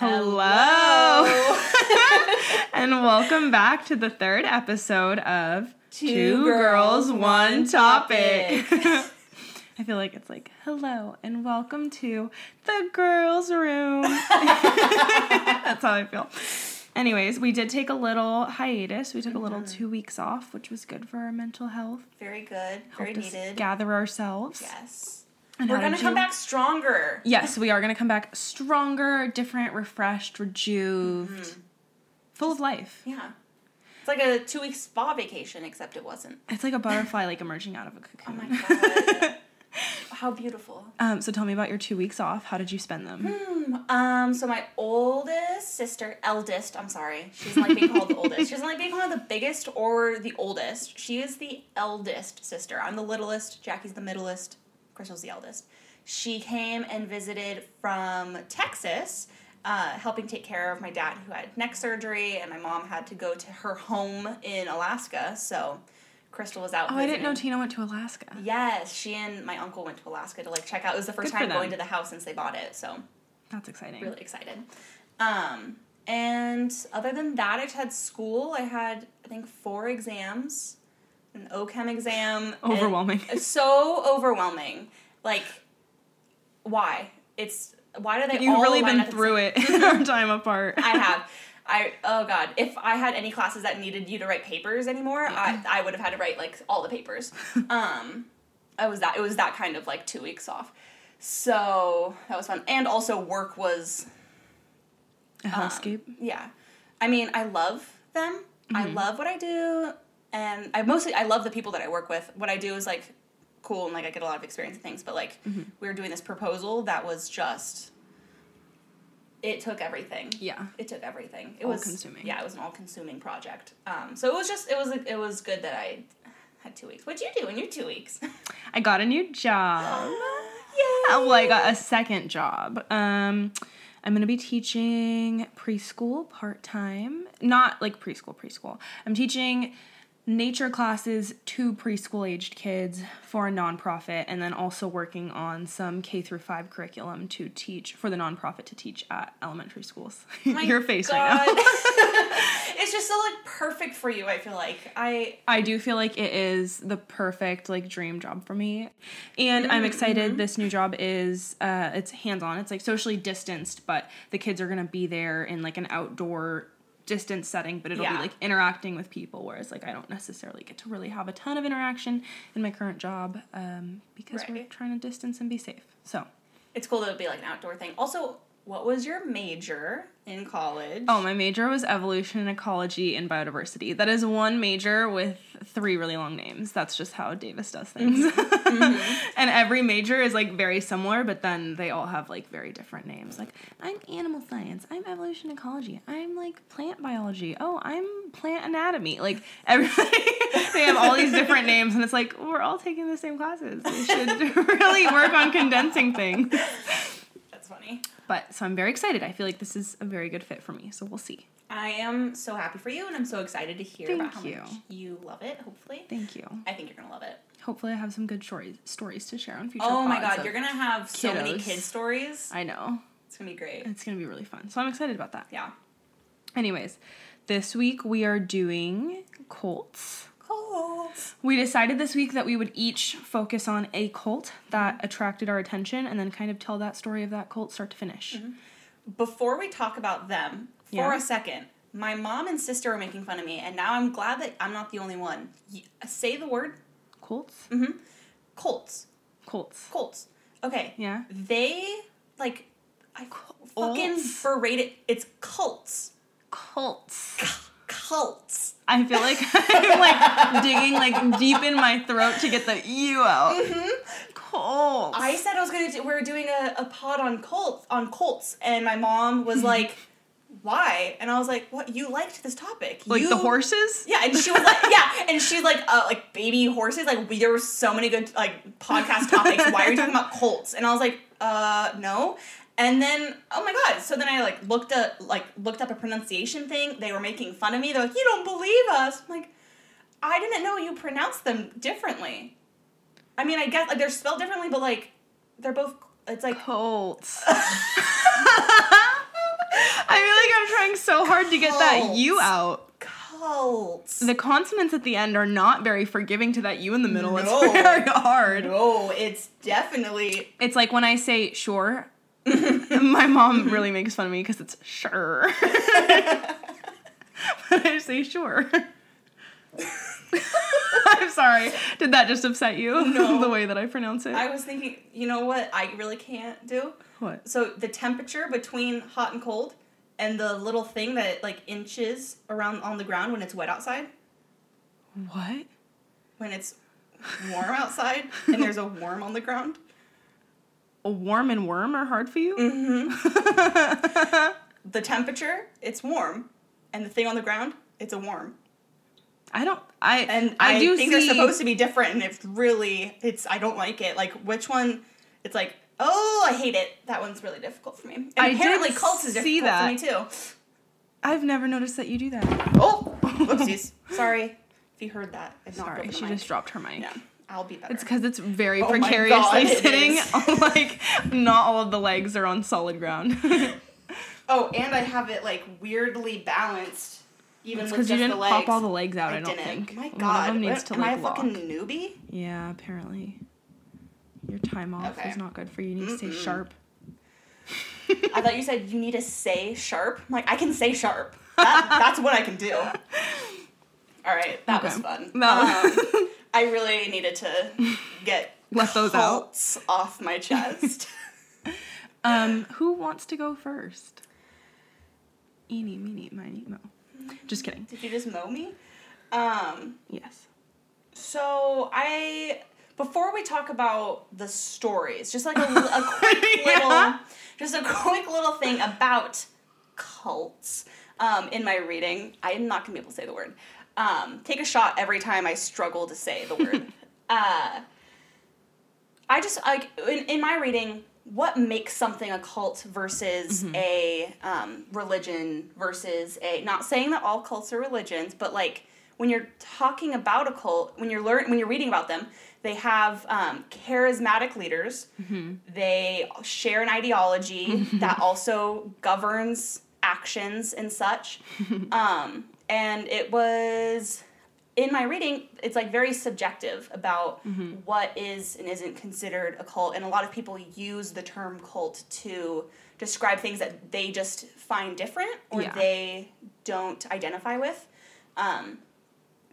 Hello. and welcome back to the third episode of Two Girls, One Topic. I feel like it's like, hello and welcome to the girls' room. That's how I feel. Anyways, we did take a little hiatus. We took a little mm-hmm. two weeks off, which was good for our mental health. Very good. Very Helped us needed. gather ourselves. yes. And We're gonna come back stronger. Yes, we are going to come back stronger, different, refreshed, rejuved, Mm-hmm. full of life. Yeah. It's like a two week spa vacation, except it wasn't. It's like a butterfly like emerging out of a cocoon. Oh my god. How beautiful. um, so tell me about your two weeks off. How did you spend them? Hmm, Um, so my oldest sister, eldest, I'm sorry. She doesn't like being called the oldest. She doesn't like being called the biggest or the oldest. She is the eldest sister. I'm the littlest. Jackie's the middleest. Crystal's the eldest. She came and visited from Texas, uh, helping take care of my dad who had neck surgery, and my mom had to go to her home in Alaska. So Crystal was out. Oh, I didn't know. Tina went to Alaska. Yes, she and my uncle went to Alaska to like check out. It was the first Good time going to the house since they bought it. So That's exciting. really excited. Um, and other than that, I just had school. I had I think four exams, an OChem exam. Overwhelming. It's so overwhelming. Like, why? It's why do they? You've all really been up at the through it in our time apart. I have. I oh god, if I had any classes that needed you to write papers anymore, I I would have had to write like all the papers. um, I was that it was that kind of like two weeks off, so that was fun. And also work was a hellscape. yeah. I mean, I love them. I Mm-hmm. love what I do, and I mostly I love the people that I work with. What I do is like cool and like I get a lot of experience and things. But like Mm-hmm. we were doing this proposal that was just it took everything. Yeah. It took everything. It was All-consuming. Yeah, it was an all-consuming project. Um, so it was just it was it was good that I had two weeks. What'd you do in your two weeks? I got a new job. Yay! well, I got a second job. Um, I'm gonna be teaching preschool part time. Not like preschool, preschool. I'm teaching nature classes to preschool aged kids for a nonprofit, and then also working on some K through five curriculum to teach for the nonprofit to teach at elementary schools. Your face right now. It's just so like perfect for you. I feel like I I do feel like it is the perfect like dream job for me. And I'm excited this new job is uh it's hands-on. It's like socially distanced, but the kids are going to be there in like an outdoor distance setting, but it'll Yeah. be like interacting with people whereas like I don't necessarily get to really have a ton of interaction in my current job um because we're trying to distance and be safe. So, it's cool that it'd be like an outdoor thing. Also, what was your major in college? Oh, my major was evolution and ecology and biodiversity. That is one major with three really long names. That's just how Davis does things. Mm-hmm. Mm-hmm. and every major is like very similar, but then they all have like very different names. Like, I'm animal science, I'm evolution ecology, I'm like plant biology, oh, I'm plant anatomy. Like, everybody, they have all these different names, and it's like, we're all taking the same classes. We should really work on condensing things. That's funny. But so I'm very excited. I feel like this is a very good fit for me. So we'll see. I am so happy for you, and I'm so excited to hear about how you. much you love it. Hopefully, Thank you. I think you're gonna love it. Hopefully, I have some good stories stories to share on future. Oh my god, you're gonna have so many kid stories. I know It's gonna be great. it's gonna be really fun. So I'm excited about that. Yeah. Anyways, this week we are doing Colts. We decided this week that we would each focus on a cult that attracted our attention, and then kind of tell that story of that cult start to finish. Mm-hmm. Before we talk about them, for Yeah. a second, my mom and sister are making fun of me, and now I'm glad that I'm not the only one. Say the word Colts. Mm-hmm. Cults. Cults. Cults. Okay. Yeah. They like I fucking Colts? berated. It's cults. Colts. Cults. I feel like I'm like digging like deep in my throat to get the U out. Colts. I said I was gonna do. We were doing a, a pod on Colts on Colts, and my mom was like, "Why?" And I was like, "What? You liked this topic? like you the horses. Yeah, and she was like, yeah, and she's like, uh, like baby horses. Like we, there were so many good like podcast topics. Why are you talking about colts? And I was like, uh, no. And then, oh my god! So then I like looked up, like looked up a pronunciation thing. They were making fun of me. They're like, you don't believe us. I'm like, I didn't know you pronounced them differently. I mean, I guess like they're spelled differently, but like they're both. It's like Colts. I feel like I'm trying so hard to get that U Cults. out. Cults. The consonants at the end are not very forgiving to that U in the middle. No. It's very hard. no, it's definitely It's like when I say sure, my mom really makes fun of me because it's sure. but I say sure. I'm sorry. Did that just upset you? No. the way that I pronounce it. I was thinking, you know what I really can't do? what? So the temperature between hot and cold and the little thing that like inches around on the ground when it's wet outside, What? when it's warm outside and there's a worm on the ground. A worm and worm are hard for you? Mm-hmm. The temperature, it's warm, and the thing on the ground, it's a worm. I don't. I And I, I, do think see. they're supposed to be different, and it's really, it's I don't like it. Like which one? It's like oh, I hate it. That one's really difficult for me. And I apparently, cults is see difficult that. for me too. I've never noticed that you do that. Oh, whoopsies. Sorry if you heard that. Sorry, she mic. just dropped her mic. Yeah, I'll be better. It's because it's very Oh precariously God, sitting. like not all of the legs are on solid ground. oh, and I have it like weirdly balanced, even because just you didn't the legs. pop all the legs out. I, I don't didn't. think. My One God, them needs what- to am like I a lock. fucking newbie? Yeah, apparently. Your time off Okay. is not good for you. You need to stay sharp. I thought you said you need to say sharp. I'm like I can say sharp. That, that's what I can do. All right, that was fun. That Um, I really needed to get Let those out. cults off my chest. Um, who wants to go first? Eeny, meeny, miny, mo. Just kidding. Did you just mow me? Um, Yes. so I before we talk about the stories, just like a, a quick Yeah. little, just a quick little thing about cults. Um, in my reading, I am not gonna be able to say the word. Um, take a shot every time I struggle to say the word. uh, I just like in, in my reading, what makes something a cult versus a um, religion versus a not saying that all cults are religions, but like when you're talking about a cult, when you're learn when you're reading about them, they have um, charismatic leaders. They share an ideology that also governs actions and such. um, and it was in my reading, it's like very subjective about what is and isn't considered a cult, and a lot of people use the term cult to describe things that they just find different or Yeah. they don't identify with. Um,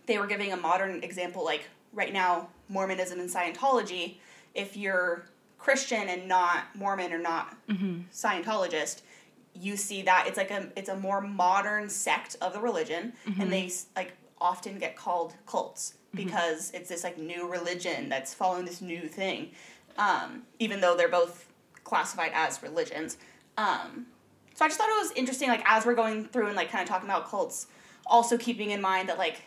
they were giving a modern example, like right now, Mormonism and Scientology. If you're Christian and not Mormon or not Scientologist, you see that it's like a it's a more modern sect of the religion, and they like often get called cults because it's this like new religion that's following this new thing, um, even though they're both classified as religions. Um, so I just thought it was interesting, like as we're going through and like kind of talking about cults, also keeping in mind that like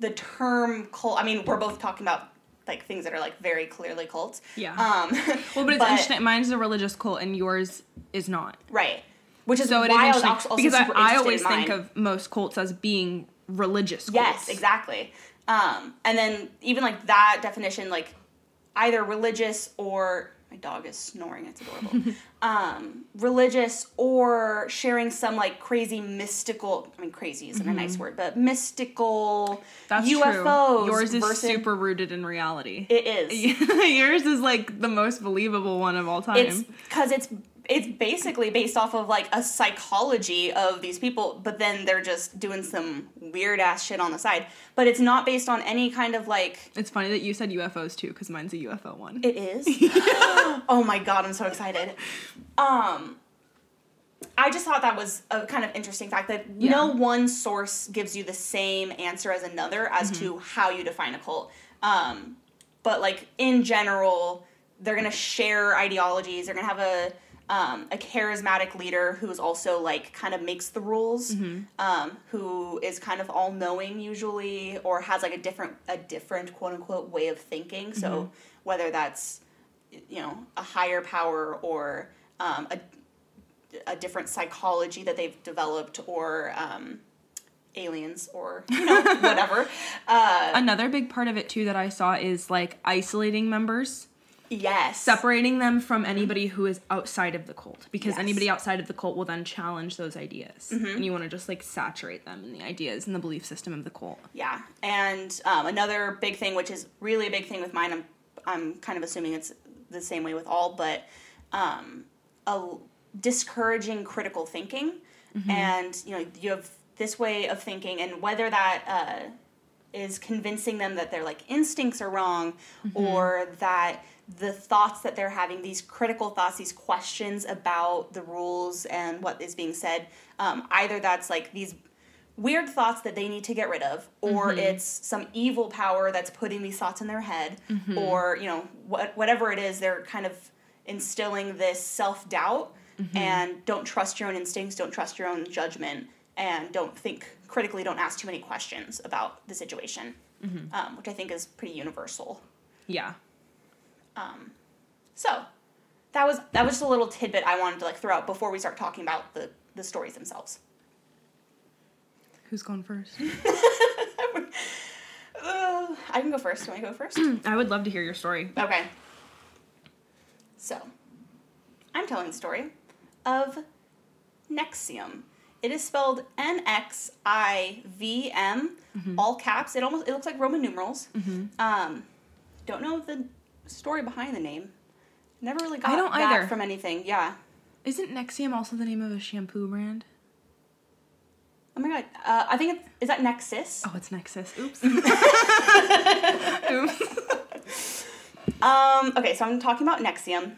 the term cult. I mean, we're both talking about like things that are like very clearly cults. Yeah. Um, Well, but it's interesting. Mine's a religious cult, and yours is not. right? Which is So it is why I was also because I, I always in think of most cults as being religious. Cults. Yes, exactly. Um, and then even like that definition, like either religious or my dog is snoring. It's adorable. um, religious or sharing some like crazy mystical. I mean, crazy isn't a nice word, but mystical Mm-hmm. That's UFOs. true. Yours is versus, super rooted in reality. It is. yours is like the most believable one of all time. It's because it's it's basically based off of like a psychology of these people, but then they're just doing some weird ass shit on the side. But it's not based on any kind of like It's funny that you said UFOs too, because mine's a UFO one. It is. oh my god, I'm so excited. Um I just thought that was a kind of interesting fact that Yeah. no one source gives you the same answer as another as Mm-hmm. to how you define a cult. Um, but like in general, they're gonna share ideologies. They're gonna have a um, a charismatic leader who's also like kind of makes the rules, Mm-hmm. um, who is kind of all knowing usually, or has like a different a different quote unquote way of thinking. So Mm-hmm. whether that's you know a higher power or um, a a different psychology that they've developed or um, aliens or you know whatever. Uh, Another big part of it too that I saw is like isolating members. Yes. separating them from anybody who is outside of the cult because Yes. anybody outside of the cult will then challenge those ideas. And you want to just like saturate them in the ideas and the belief system of the cult. Yeah, and um, another big thing, which is really a big thing with mine, I'm I'm kind of assuming it's the same way with all, but um, a discouraging critical thinking, and you know you have this way of thinking, and whether that uh, is convincing them that their like instincts are wrong, or that the thoughts that they're having, these critical thoughts, these questions about the rules and what is being said, um, either that's like these weird thoughts that they need to get rid of or it's some evil power that's putting these thoughts in their head or you know what, whatever it is they're kind of instilling this self-doubt and don't trust your own instincts don't trust your own judgment and don't think critically don't ask too many questions about the situation um, which i think is pretty universal. Yeah so that was that was just a little tidbit i wanted to like throw out before we start talking about the the stories themselves who's going first uh, i can go first can i go first i would love to hear your story Okay. So, I'm telling the story of NXIVM. It is spelled N X I V M, all caps. It almost it looks like Roman numerals. Um, don't know the story behind the name. Never really got I don't that either. from anything. Yeah. isn't nexium also the name of a shampoo brand Oh my god. Uh, I think it's, is that Nexus. oh it's nexus oops oops Um, okay, so I'm talking about NXIVM,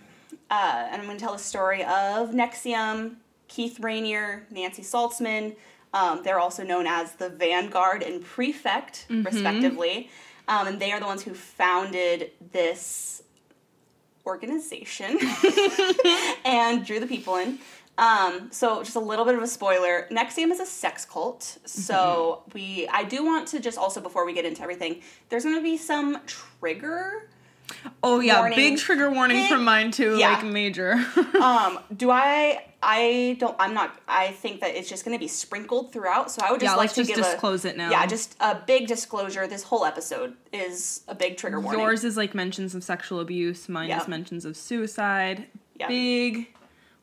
uh, and I'm going to tell the story of NXIVM, Keith Raniere, Nancy Salzman. Um, they're also known as the Vanguard and Prefect, respectively, um, and they are the ones who founded this organization and drew the people in. Um, so just a little bit of a spoiler. NXIVM is a sex cult. So we I do want to just also before we get into everything, there's gonna be some trigger oh yeah Warning. big trigger warning Big- from mine too yeah. like major um, do I? I don't. I'm not. I think that it's just going to be sprinkled throughout. So I would just Yeah, like let's to just give disclose a, it now. Yeah, just a big disclosure. This whole episode is a big trigger warning. Yours is like mentions of sexual abuse. Mine is mentions of suicide. Big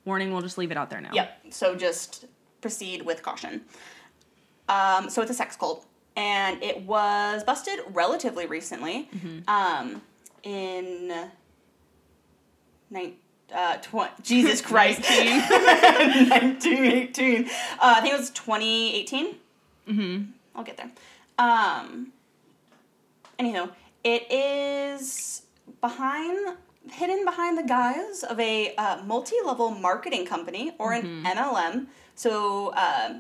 warning. We'll just leave it out there now. Yep. So just proceed with caution. Um, so it's a sex cult, and it was busted relatively recently. Mm-hmm. Um, in nine. Uh, tw- Jesus Christ. 1918. Uh, I think it was 2018. Mm-hmm. I'll get there. Um, anywho, it is behind, hidden behind the guise of a uh, multi-level marketing company or an MLM. So uh,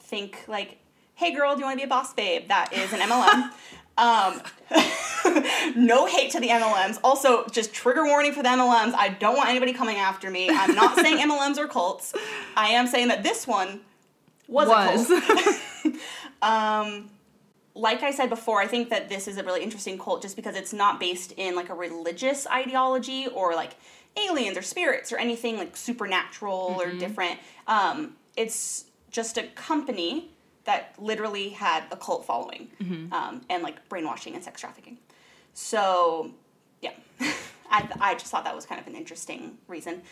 think like, hey girl, do you want to be a boss babe? That is an MLM. um, no hate to the MLMs. Also, just trigger warning for the MLMs. I don't want anybody coming after me. I'm not saying MLMs are cults. I am saying that this one was, Was. a cult. um, like I said before, I think that this is a really interesting cult just because it's not based in like a religious ideology or like aliens or spirits or anything like supernatural or different. Um, it's just a company that literally had a cult following um, and like brainwashing and sex trafficking. So, yeah, I, I just thought that was kind of an interesting reason.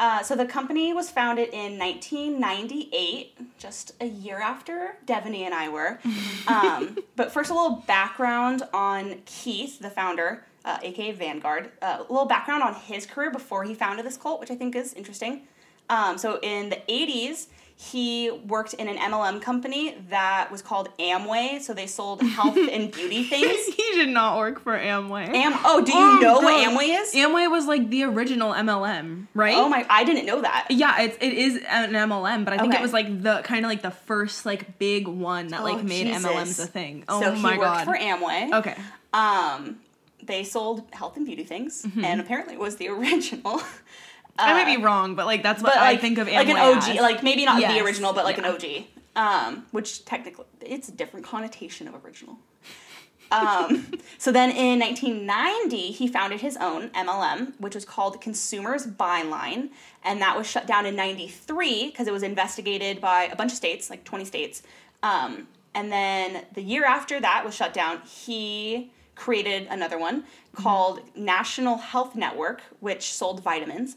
Uh, so the company was founded in 1998, just a year after Devaney and I were. Um, but first, a little background on Keith, the founder, uh, aka Vanguard. Uh, a little background on his career before he founded this cult, which I think is interesting. Um, so in the 80s, he worked in an MLM company that was called Amway. So they sold health and beauty things. he did not work for Amway. Am oh, do you Oh, know God. what Amway is? Amway was like the original MLM, right? Oh my, I didn't know that. Yeah, it's it is an MLM, but I think Okay. it was like the kind of like the first like big one that like Oh, made Jesus. MLMs a thing. Oh so he my god. for Amway. okay. Um, they sold health and beauty things, and apparently it was the original. I might be wrong, but like that's what but I like, think of Amway like an OG, as. like maybe not Yes, the original, but like yeah. an OG. Um, which technically it's a different connotation of original. Um, so then in 1990, he founded his own MLM, which was called Consumers Buyline, and that was shut down in 93 because it was investigated by a bunch of states, like 20 states. Um, and then the year after that was shut down, he created another one called National Health Network, which sold vitamins.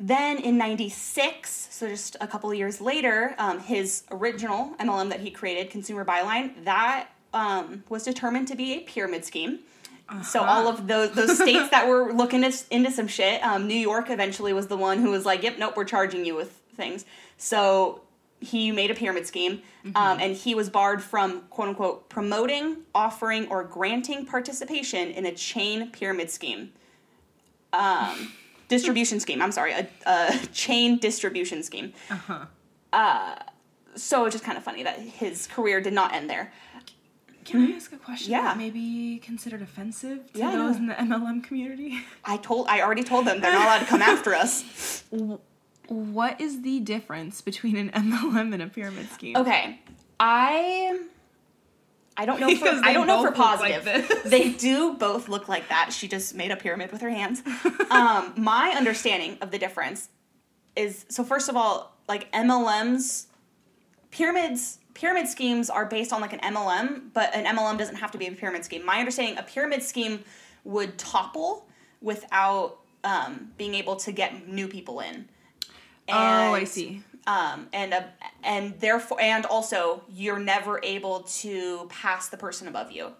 Then in 96, so just a couple of years later, um, his original MLM that he created, Consumer Buyline, that um, was determined to be a pyramid scheme. So all of those those states that were looking into some shit, um, New York eventually was the one who was like, "Yep, nope, we're charging you with things." So he made a pyramid scheme, um, and he was barred from quote unquote promoting, offering, or granting participation in a chain pyramid scheme. Um, distribution scheme. I'm sorry, a, a chain distribution scheme. Uh-huh. Uh, so it's just kind of funny that his career did not end there. Can I ask a question Yeah. that may be considered offensive to Yeah, those in the MLM community? I told, I already told them they're not allowed to come after us. What is the difference between an MLM and a pyramid scheme? Okay, I, I don't know. For, I don't know for look like positive. they do both look like that. She just made a pyramid with her hands. um, my understanding of the difference is so. First of all, like MLMs, pyramids. Pyramid schemes are based on like an MLM, but an MLM doesn't have to be a pyramid scheme. My understanding, a pyramid scheme would topple without um, being able to get new people in. oh, I see. Um, and uh, and therefore and also you're never able to pass the person above you.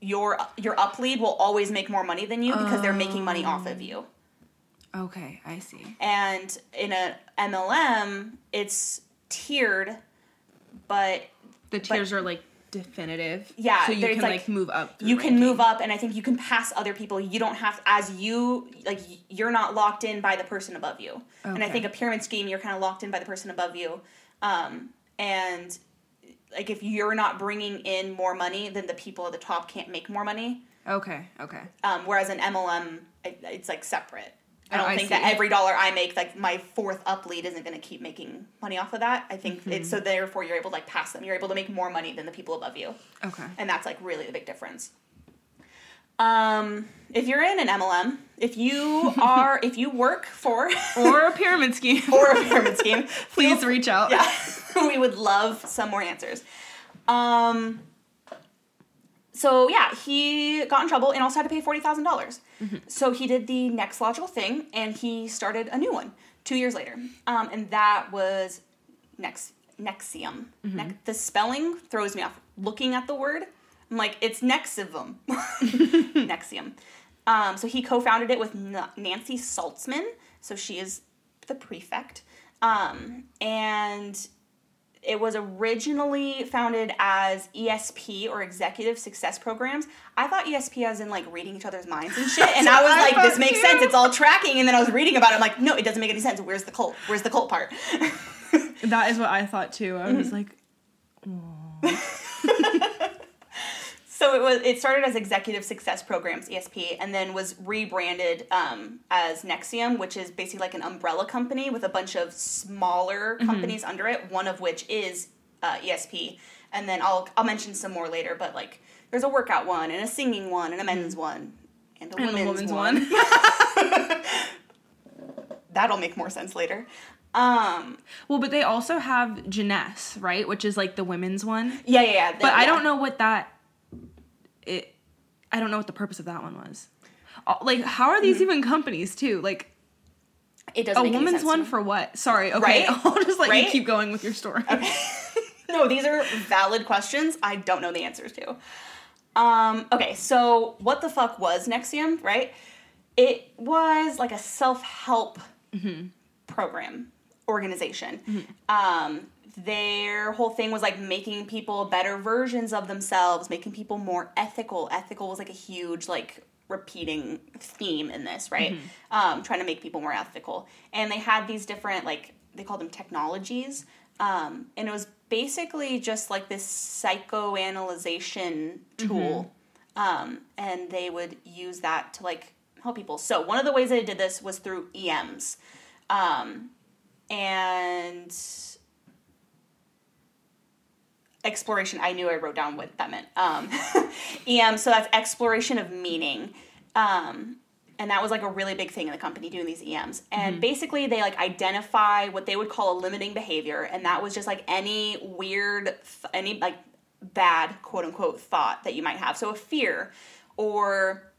Your your up lead will always make more money than you because they're making money off of you. Okay, I see. And in a MLM, it's tiered, but The tiers are like definitive. Yeah, so you can like- like, move up. you can move up and i think you can pass other people you don't have as you like you're not locked in by the person above you and i think a pyramid scheme you're kind of locked in by the person above you um, and like if you're not bringing in more money then the people at the top can't make more money Okay, okay. um, whereas an mlm it, it's like separate i Oh, don't I think that every dollar i make like my fourth up lead isn't going to keep making money off of that i think it's Mm-hmm. so therefore you're able to like pass them you're able to make more money than the people above you Okay. and that's like really the big difference. Um, if you're in an MLM, if you are, if you work for Or a pyramid scheme. or a pyramid scheme, Please reach out. yeah, we would love some more answers. Um, so yeah, he got in trouble and also had to pay forty thousand dollars. So he did the next logical thing and he started a new one two years later, um, and that was next NXIVM. Ne- the spelling throws me off. Looking at the word, I'm like, it's Nexivum. NXIVM. Um, so he co-founded it with N- Nancy Salzman. So she is the prefect. Um, and it was originally founded as ESP or Executive Success Programs. I thought ESP as in like reading each other's minds and shit. And I was I like, this makes sense. It's all tracking. And then I was reading about it. I'm like, no, it doesn't make any sense. Where's the cult? Where's the cult part? That is what I thought too. I Mm-hmm. was like, So it was. It started as Executive Success Programs (ESP) and then was rebranded um, as NXIVM, which is basically like an umbrella company with a bunch of smaller companies under it. One of which is uh, ESP, and then I'll I'll mention some more later. But like, there's a workout one and a singing one and a men's one and a and women's, the woman's one. one. That'll make more sense later. Um, well, but they also have Jness, right? Which is like the women's one. yeah, yeah, yeah. But I don't know what that it I don't know what the purpose of that one was. Uh, Like how are these Mm-hmm. even companies too? Like It doesn't a woman's one for what? Sorry, okay. Right? I'll just let Right? you keep going with your story. Okay. no, these are valid questions. I don't know the answers to. Um, okay, so what the fuck was NXIVM, right? It was like a self help program organization. Um, their whole thing was like making people better versions of themselves, making people more ethical. Ethical was like a huge like repeating theme in this, right? Um, trying to make people more ethical. And they had these different like they called them technologies. Um, and it was basically just like this psychoanalyzation tool. Um, and they would use that to like help people. So one of the ways they did this was through EMs. Um, and exploration i knew i wrote down what that meant um, em so that's exploration of meaning um, and that was like a really big thing in the company doing these ems and basically they like identify what they would call a limiting behavior and that was just like any weird th- any like bad quote unquote thought that you might have. So a fear or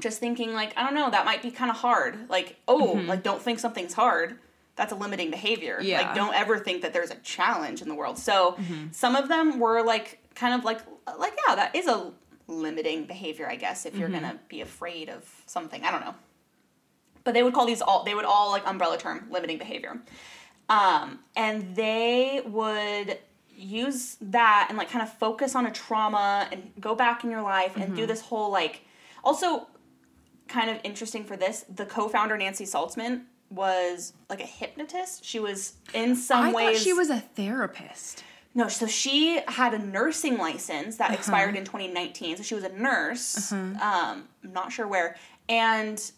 just thinking like I don't know, that might be kind of hard. Like, oh, like don't think something's hard. That's a limiting behavior. Yeah. Like don't ever think that there's a challenge in the world. So mm-hmm. some of them were like kind of like like yeah, that is a limiting behavior, I guess, if you're mm-hmm. going to be afraid of something. I don't know. But they would call these all they would all like umbrella term limiting behavior. Um, and they would use that and like kind of focus on a trauma and go back in your life and do mm-hmm. this whole like also kind of interesting for this the co-founder nancy salzman was like a hypnotist she was in some ways. I ways thought she was a therapist. no so she had a nursing license that expired in 2019 so she was a nurse um i'm not sure where and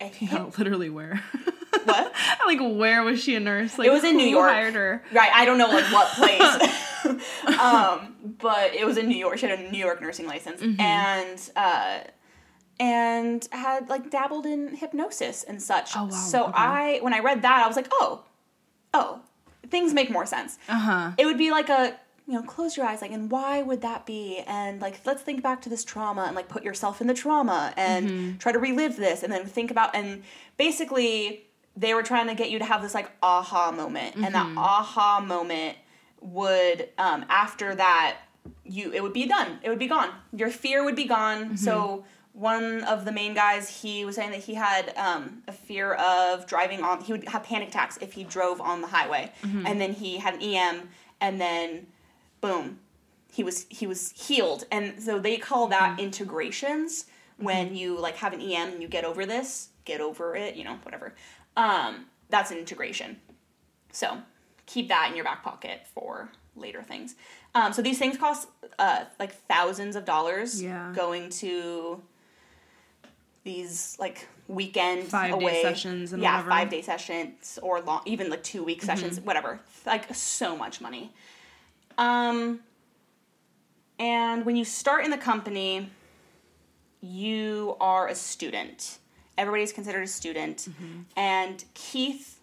Yeah, literally where? what like where was she a nurse? Like It was in New York. Hired her. Right, I don't know like what place, um, but it was in New York. She had a New York nursing license, Mm-hmm. and uh, and had like dabbled in hypnosis and such. Oh, wow, So okay. I, when I read that, I was like, oh, oh, things make more sense. Uh huh. It would be like a you know close your eyes like and why would that be and like let's think back to this trauma and like put yourself in the trauma and Mm-hmm. try to relive this and then think about and basically they were trying to get you to have this like aha moment and that Mm-hmm. aha moment would um, after that you it would be done it would be gone your fear would be gone Mm-hmm. so one of the main guys he was saying that he had um, a fear of driving on he would have panic attacks if he drove on the highway Mm-hmm. and then he had an em and then boom he was he was healed and so they call that Mm-hmm. integrations when you like have an em and you get over this get over it you know whatever um, that's an integration so keep that in your back pocket for later things um, so these things cost uh, like thousands of dollars Yeah. going to these like weekend Five-day away sessions and yeah whatever. Mm-hmm. five day sessions or long even like two week sessions whatever like so much money um and when you start in the company you are a student everybody's considered a student Mm-hmm. and keith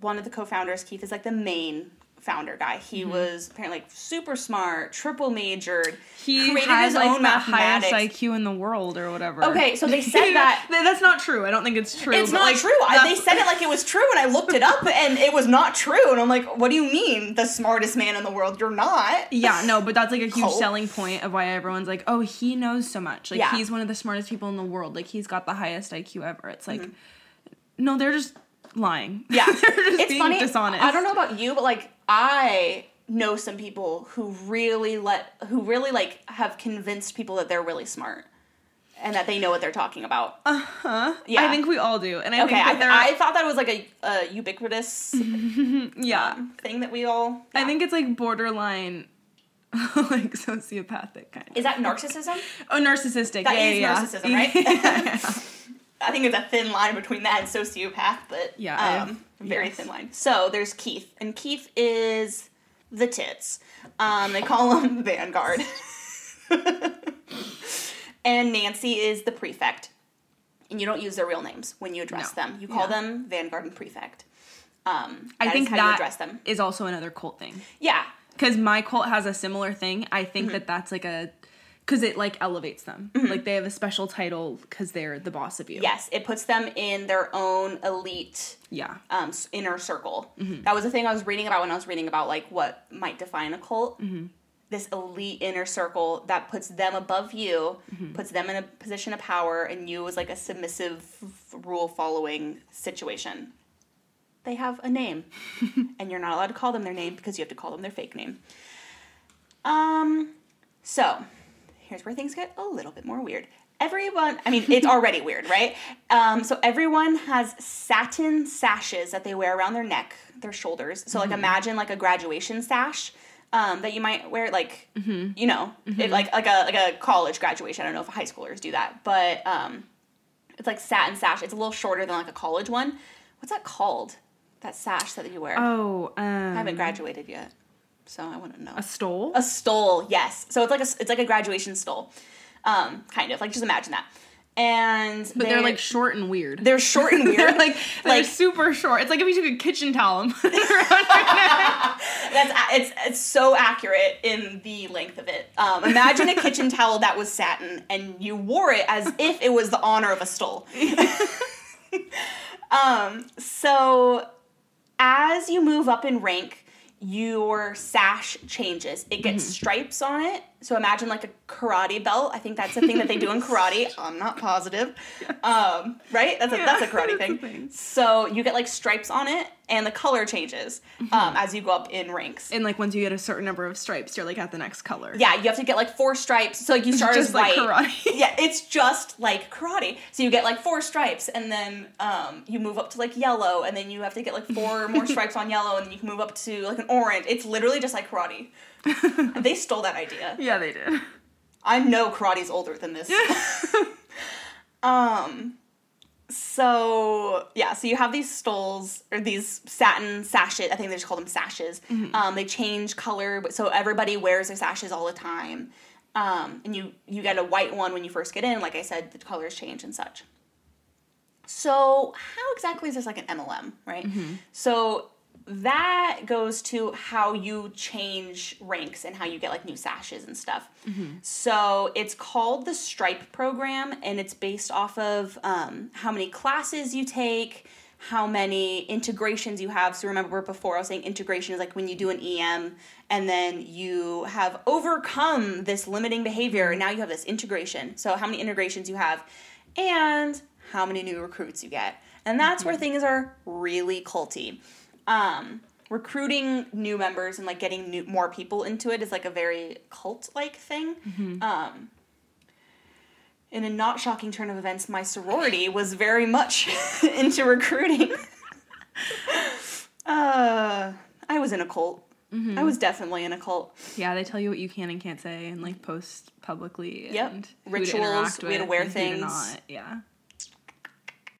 one of the co-founders keith is like the main founder guy he Mm-hmm. was apparently like super smart triple majored He created has his like own the highest IQ in the world or whatever. Okay, so they said that. that's not true. I don't think it's true. It's not like, true. I, they said it like it was true, and I looked it up, and it was not true. And I'm like, "What do you mean, the smartest man in the world? You're not." Yeah, no, but that's like a huge Hope. selling point of why everyone's like, oh, he knows so much. Like Yeah. he's one of the smartest people in the world. Like he's got the highest IQ ever. It's like, Mm-hmm. no, they're just lying. Yeah, they're just it's being funny. dishonest. I don't know about you, but like I know some people who really let who really like have convinced people that they're really smart and that they know what they're talking about. Uh huh? Yeah. I think we all do, and I okay, think I, they're I thought that was like a, a ubiquitous yeah. um, thing that we all. I think it's like borderline, like sociopathic kind of. is that narcissism. Oh, narcissistic. That yeah, is yeah, narcissism, yeah. right? Yeah, yeah. I think it's a thin line between that and sociopath, but Yeah, um, very yes. thin line. So there's Keith, and Keith is the tits. Um, they call him Vanguard, and Nancy is the prefect. And you don't use their real names when you address No. them. You call Yeah. them Vanguard and Prefect. Um, I think how that you address them. is also another cult thing. Yeah, because my cult has a similar thing i think Mm-hmm. that that's like a because it like elevates them like they have a special title because they're the boss of you yes, it puts them in their own elite yeah um, inner circle. Mm-hmm. That was the thing I was reading about when I was reading about like what might define a cult. Mm-hmm. This elite inner circle that puts them above you, Mm-hmm. puts them in a position of power, and you as like a submissive, rule following situation. They have a name, and you're not allowed to call them their name because you have to call them their fake name. Um, so here's where things get a little bit more weird. Everyone, I mean, it's already weird, right? Um, so everyone has satin sashes that they wear around their neck, their shoulders. So like imagine like a graduation sash um, that you might wear, like you know, it, like like a like a college graduation. I don't know if high schoolers do that, but um, it's like satin sash. It's a little shorter than like a college one. What's that called? That sash that you wear. oh um I haven't graduated yet, so I wouldn't know. a stole A stole, yes. So it's like a it's like a graduation stole, um, kind of like just imagine that. and But they're, like short and weird. they're short and weird. They're like they're like super short. It's like if you took a kitchen towel and put it around. That's it's it's so accurate in the length of it. Um, imagine a kitchen towel that was satin, and you wore it as if it was the honor of a stole. um, so as you move up in rank, your sash changes. It gets mm-hmm. stripes on it. So imagine like a karate belt. I think that's a thing that they do in karate. I'm not positive. Um, right? That's a that's a karate that's thing. thing. So you get like stripes on it, and the color changes um, as you go up in ranks. And like once you get a certain number of stripes, you're like at the next color. Yeah, you have to get like four stripes. So like you start just as like white. karate. Yeah, it's just like karate. So you get like four stripes, and then um, you move up to like yellow, and then you have to get like four more stripes on yellow, and then you can move up to like an orange. It's literally just like karate. they stole that idea. Yeah, they did. I know karate's older than this. um so yeah, so you have these stoles or these satin sashes. I think they just call them sashes. Um, they change color, so everybody wears their sashes all the time. Um, and you you get a white one when you first get in. Like I said, the colors change and such. So how exactly is this like an MLM, right? So that goes to how you change ranks and how you get like new sashes and stuff. So it's called the Stripe program, and it's based off of um, how many classes you take, how many integrations you have. So remember before I was saying integration is like when you do an EM and then you have overcome this limiting behavior, and now you have this integration. So how many integrations you have, and how many new recruits you get. And that's where things are really culty. Um, recruiting new members and like getting new, more people into it is like a very cult like thing. Um, in a not shocking turn of events, my sorority was very much into recruiting. uh, I was in a cult. I was definitely in a cult. Yeah, they tell you what you can and can't say and like post publicly. Yep. And Rituals, we had to wear things. not. Yeah.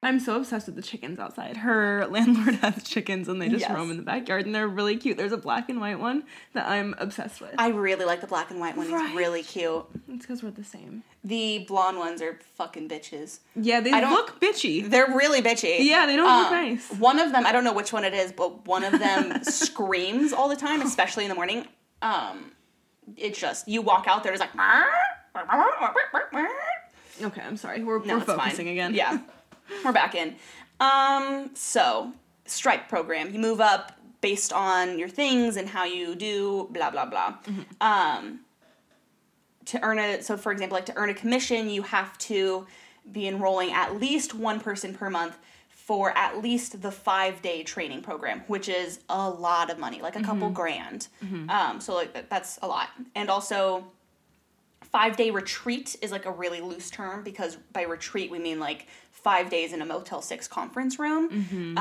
I'm so obsessed with the chickens outside. Her landlord has chickens and they just Yes. roam in the backyard and they're really cute. There's a black and white one that I'm obsessed with. I really like the black and white one. Right. It's really cute. it's because we're the same. The blonde ones are fucking bitches. Yeah, they look bitchy. They're really bitchy. Yeah, they don't look Um, nice. One of them, I don't know which one it is, but one of them screams all the time, especially in the morning. Um, it's just you walk out there, it's like. Okay, I'm sorry. We're, No, we're it's fine. focusing again. Yeah, we're back in. Um, so Stripe program, you move up based on your things and how you do blah blah blah. Um, to earn a so for example, like to earn a commission, you have to be enrolling at least one person per month for at least the five day training program, which is a lot of money, like a couple grand. Um, so like that, that's a lot, and also five day retreat is like a really loose term because by retreat we mean like five days in a motel 6 conference room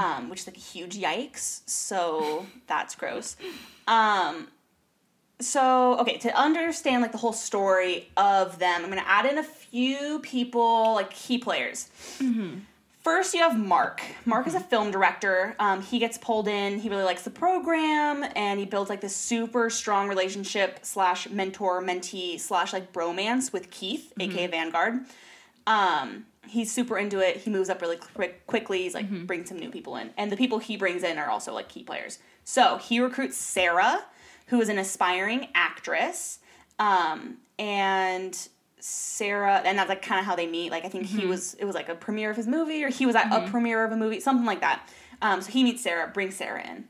um, which is like a huge yikes so that's gross um, so okay to understand like the whole story of them i'm gonna add in a few people like key players First, you have Mark. Mark is a film director. Um, he gets pulled in. He really likes the program, and he builds like this super strong relationship slash mentor mentee slash like bromance with Keith, aka Vanguard. Um, he's super into it. He moves up really quick, quickly. He's like brings some new people in, and the people he brings in are also like key players. So he recruits Sarah, who is an aspiring actress, um, and Sarah, and that's like kind of how they meet. Like I think he was, it was like a premiere of his movie, or he was at a premiere of a movie, something like that. Um, so he meets Sarah, brings Sarah in.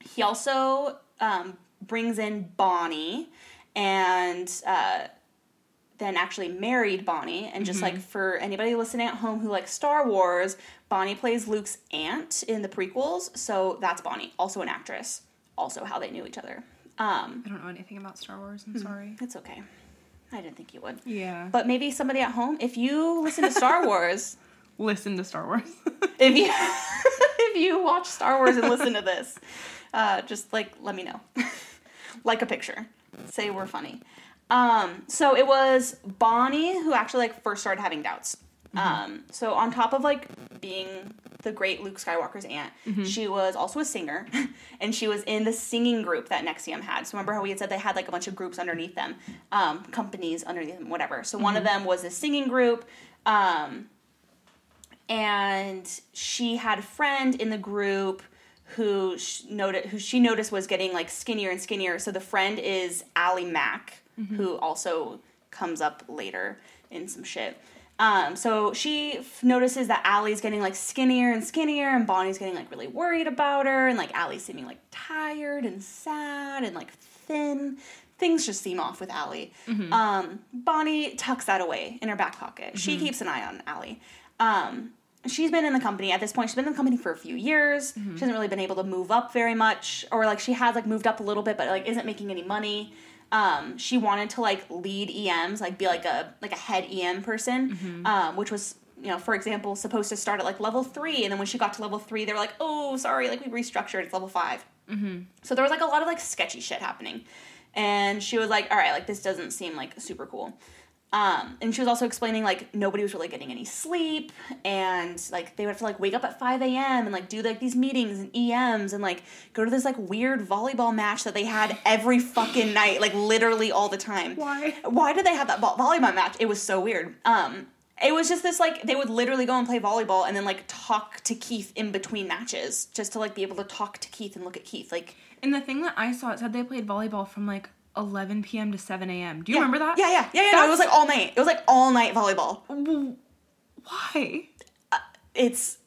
He also um, brings in Bonnie, and uh, then actually married Bonnie. And just like for anybody listening at home who likes Star Wars, Bonnie plays Luke's aunt in the prequels, so that's Bonnie, also an actress. Also, how they knew each other. Um, I don't know anything about Star Wars. I'm sorry. it's okay. I didn't think you would. Yeah. But maybe somebody at home, if you listen to Star Wars, Listen to Star Wars. if you if you watch Star Wars and listen to this, uh, just like let me know. like a picture. Say we're funny. Um, so it was Bonnie who actually like first started having doubts. Um, so on top of like being the great Luke Skywalker's aunt. Mm-hmm. She was also a singer, and she was in the singing group that NXIVM had. So remember how we had said they had like a bunch of groups underneath them, um, companies underneath them, whatever. So one of Mm-hmm. them was a singing group. Um, and she had a friend in the group who noted who she noticed was getting like skinnier and skinnier. So the friend is Allie Mack, who also comes up later in some shit. Um, so she f- notices that Allie's getting like skinnier and skinnier, and Bonnie's getting like really worried about her, and like Allie's seeming like tired and sad and like thin. Things just seem off with Allie. Um, Bonnie tucks that away in her back pocket. She keeps an eye on Allie. Um, she's been in the company at this point. She's been in the company for a few years. She hasn't really been able to move up very much, or like she has like moved up a little bit, but like isn't making any money. Um, she wanted to like lead EMs, like be like a like a head EM person, um, which was you know for example supposed to start at like level three, and then when she got to level three, they were like, oh sorry, like we restructured, it's level 5 So there was like a lot of like sketchy shit happening, and she was like, all right, like this doesn't seem like super cool. Um, and she was also explaining like nobody was really getting any sleep, and like they would have to like wake up at five a.m. and like do like these meetings and EMs and like go to this like weird volleyball match that they had every fucking night, like literally all the time. Why? Why did they have that vo- volleyball match? It was so weird. Um, it was just this like they would literally go and play volleyball and then like talk to Keith in between matches just to like be able to talk to Keith and look at Keith like. And the thing that I saw, it said they played volleyball from like 11 p.m. to 7 a.m. Do you remember that? Yeah, yeah, yeah, yeah. No, it was like all night. It was like all night volleyball. Why? It's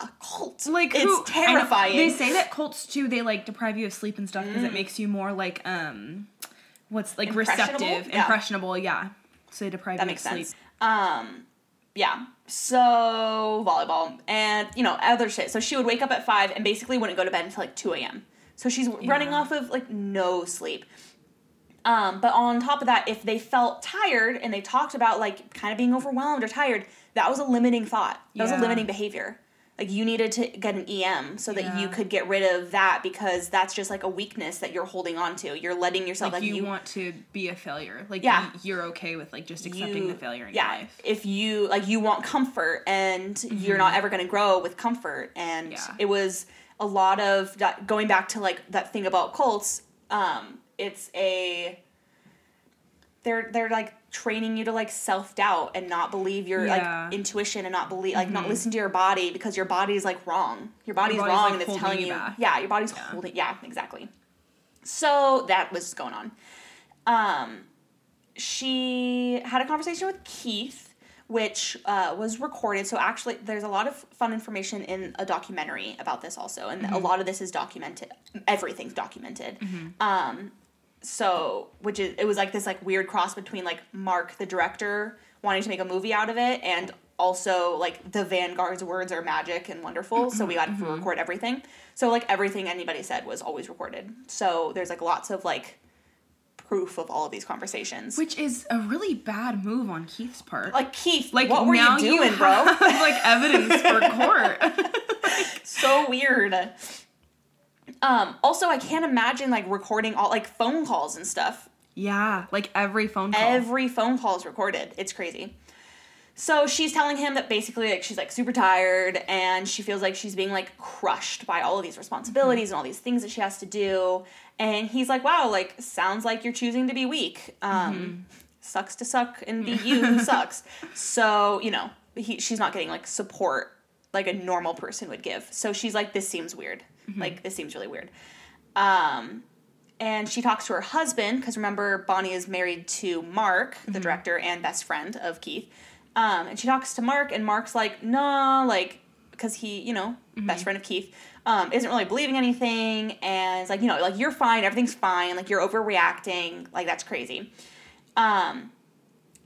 a cult. Like it's who, terrifying. They say that cults too. They like deprive you of sleep and stuff because it makes you more like um, what's like Impressionable? receptive, Yeah. impressionable. Yeah. So they deprive that you makes of sleep. sense. Um, yeah. So volleyball and you know other shit. So she would wake up at five and basically wouldn't go to bed until like two a.m. So she's running off of like no sleep. Um, but on top of that, if they felt tired and they talked about like kind of being overwhelmed or tired, that was a limiting thought. That was a limiting behavior. Like you needed to get an EM so that you could get rid of that because that's just like a weakness that you're holding on to. You're letting yourself Like, like, you, want to be a failure. Like Yeah. you, you're okay with like just accepting you- the failure in yeah, your life. If you like you want comfort and you're not ever going to grow with comfort and Yeah. it was a lot of that going back to like that thing about cults um it's a they're they're like training you to like self-doubt and not believe your Yeah. like intuition and not believe like not listen to your body because your body's like wrong your body's, body's, wrong like, and it's telling you back. yeah your body's holding yeah exactly so that was going on um she had a conversation with Keith, which uh, was recorded. So actually, there's a lot of fun information in a documentary about this also, and a lot of this is documented. Everything's documented. Um, so which is it was like this like weird cross between like Mark the director wanting to make a movie out of it and also like the Vanguard's words are magic and wonderful. So we got to mm-hmm. record everything. So like everything anybody said was always recorded. So there's like lots of like proof of all of these conversations. Which is a really bad move on Keith's part. like Keith, like what were you doing, bro? have, like evidence for court. so weird. Um, also, I can't imagine like recording all like phone calls and stuff. yeah, like every phone call. Every phone call is recorded. It's crazy. So she's telling him that basically like she's like super tired and she feels like she's being like crushed by all of these responsibilities and all these things that she has to do. And he's like, "Wow, like sounds like you're choosing to be weak. Um, Sucks to suck and be you who sucks." So you know he, she's not getting like support like a normal person would give. So she's like, "This seems weird. Like this seems really weird." Um, and she talks to her husband because remember Bonnie is married to Mark, the director and best friend of Keith. Um, and she talks to Mark, and Mark's like, "Nah," like because he, you know, best friend of Keith, um, isn't really believing anything, and it's like, you know, like you're fine, everything's fine, like you're overreacting, like that's crazy. Um,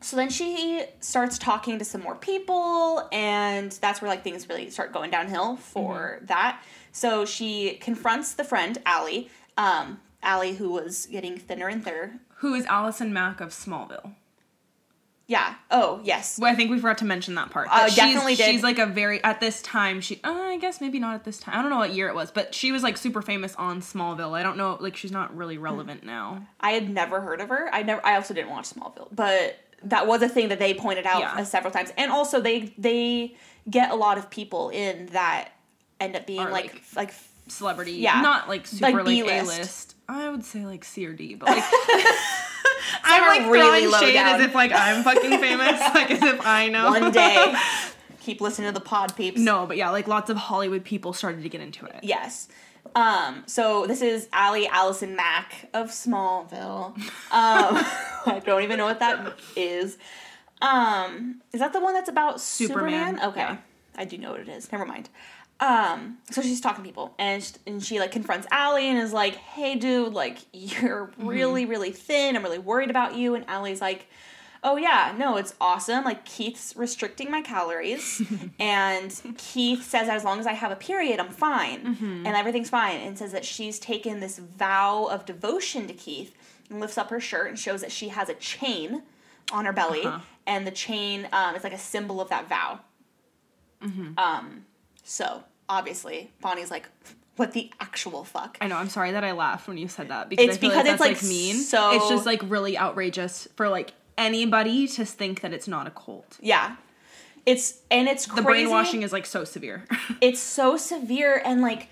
so then she starts talking to some more people, and that's where like things really start going downhill for that. So she confronts the friend Allie, um, Allie who was getting thinner and thinner. Who is Allison Mack of Smallville? Yeah. Oh yes. Well, I think we forgot to mention that part. Uh, she's, definitely did. She's like a very at this time. She, uh, I guess maybe not at this time. I don't know what year it was, but she was like super famous on Smallville. I don't know, like she's not really relevant now. I had never heard of her. I never. I also didn't watch Smallville, but that was a thing that they pointed out Yeah. uh, several times. And also, they they get a lot of people in that end up being like like, like Celebrity. Yeah. Not like super like, B-list. A list. I would say like C or D, but like I'm like really throwing shade down. as if like I'm fucking famous, like as if I know. one day keep listening to the pod peeps. no, but yeah, like lots of Hollywood people started to get into it. Yes. Um, so this is Allie Allison Mack of Smallville. Um, I don't even know what that is. Um, is that the one that's about Superman? Superman, Okay. yeah. I do know what it is. Never mind. Um, so she's talking to people and she, and she like confronts Allie and is like, "Hey dude, like you're really really thin. I'm really worried about you." And Allie's like, "Oh yeah, no, it's awesome. Like Keith's restricting my calories and Keith says as long as I have a period, I'm fine and everything's fine." And says that she's taken this vow of devotion to Keith and lifts up her shirt and shows that she has a chain on her belly Uh-huh. and the chain um, is like a symbol of that vow. Um, so obviously Bonnie's like, what the actual fuck? I know. I'm sorry that I laughed when you said that because It's I feel because like it's, like, like, mean. so- it's just like really outrageous for like anybody to think that it's not a cult. Yeah. It's and it's The brainwashing is like so severe. It's so severe and like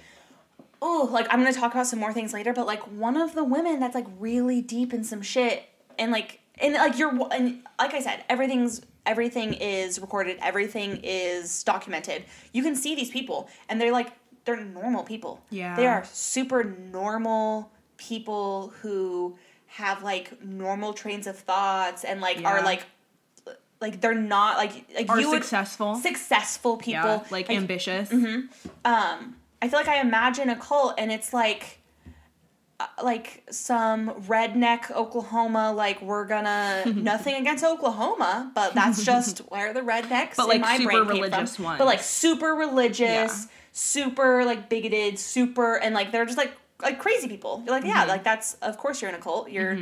oh, like I'm gonna talk about some more things later, but like one of the women that's like really deep in some shit and like and like you're and like I said, everything's everything is recorded, everything is documented. You can see these people and they're like they're normal people. Yeah. They are super normal people who have like normal trains of thoughts and like are like like they're not like like Are you would successful. successful people yeah, like, ambitious. mm-hmm. um i feel like i imagine a cult and it's like like some redneck oklahoma like we're gonna nothing against oklahoma but that's just where the rednecks But, in like, my super brain came religious from. ones. but like super religious Yeah. super like bigoted super and like they're just like like crazy people you're like Mm-hmm. yeah like that's of course you're in a cult you're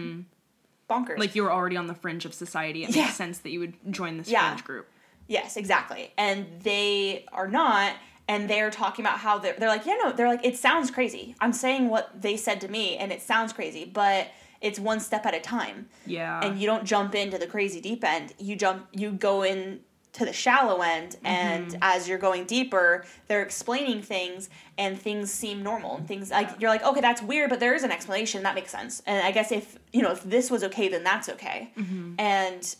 bonkers Like you were already on the fringe of society. It Yeah. makes sense that you would join this Yeah. fringe group. Yes, exactly. And they are not. And they're talking about how they're, they're like, yeah, no, they're like, it sounds crazy. I'm saying what they said to me, and it sounds crazy, but it's one step at a time. Yeah. And you don't jump into the crazy deep end. You jump, you go in to the shallow end, mm-hmm. and as you're going deeper, they're explaining things, and things seem normal. And things like you're like, okay, that's weird, but there is an explanation that makes sense. And I guess if you know if this was okay, then that's okay. Mm-hmm. And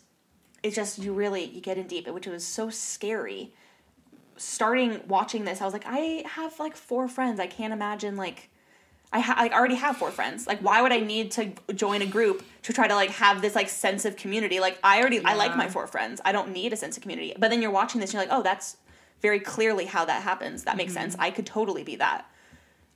it's just you really you get in deep, which was so scary. Starting watching this, I was like, I have like four friends. I can't imagine like I ha- like already have four friends. Like, why would I need to join a group to try to like have this like sense of community? Like, I already I like my four friends. I don't need a sense of community. But then you're watching this, and you're like, oh, that's very clearly how that happens. That makes sense. Mm-hmm. I could totally be that.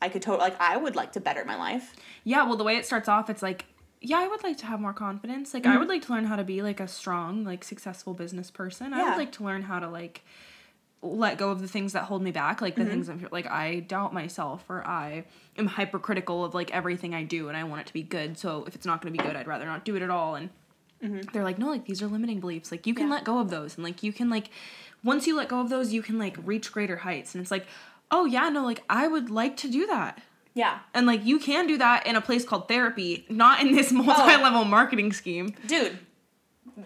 I could totally like I would like to better my life. Yeah, well, the way it starts off, it's like, yeah, I would like to have more confidence. Like, I mm-hmm. would like to learn how to be like a strong, like successful business person. I would like to learn how to like let go of the things that hold me back, like the mm-hmm. things I'm like I doubt myself or I am hypercritical of like everything I do and I want it to be good. So if it's not going to be good, I'd rather not do it at all. And mm-hmm. they're like, no, like these are limiting beliefs. Like you can Yeah. let go of those and like you can like once you let go of those, you can like reach greater heights. And it's like, oh yeah, no, like I would like to do that. Yeah, And like you can do that in a place called therapy, not in this oh. multi-level marketing scheme. dude.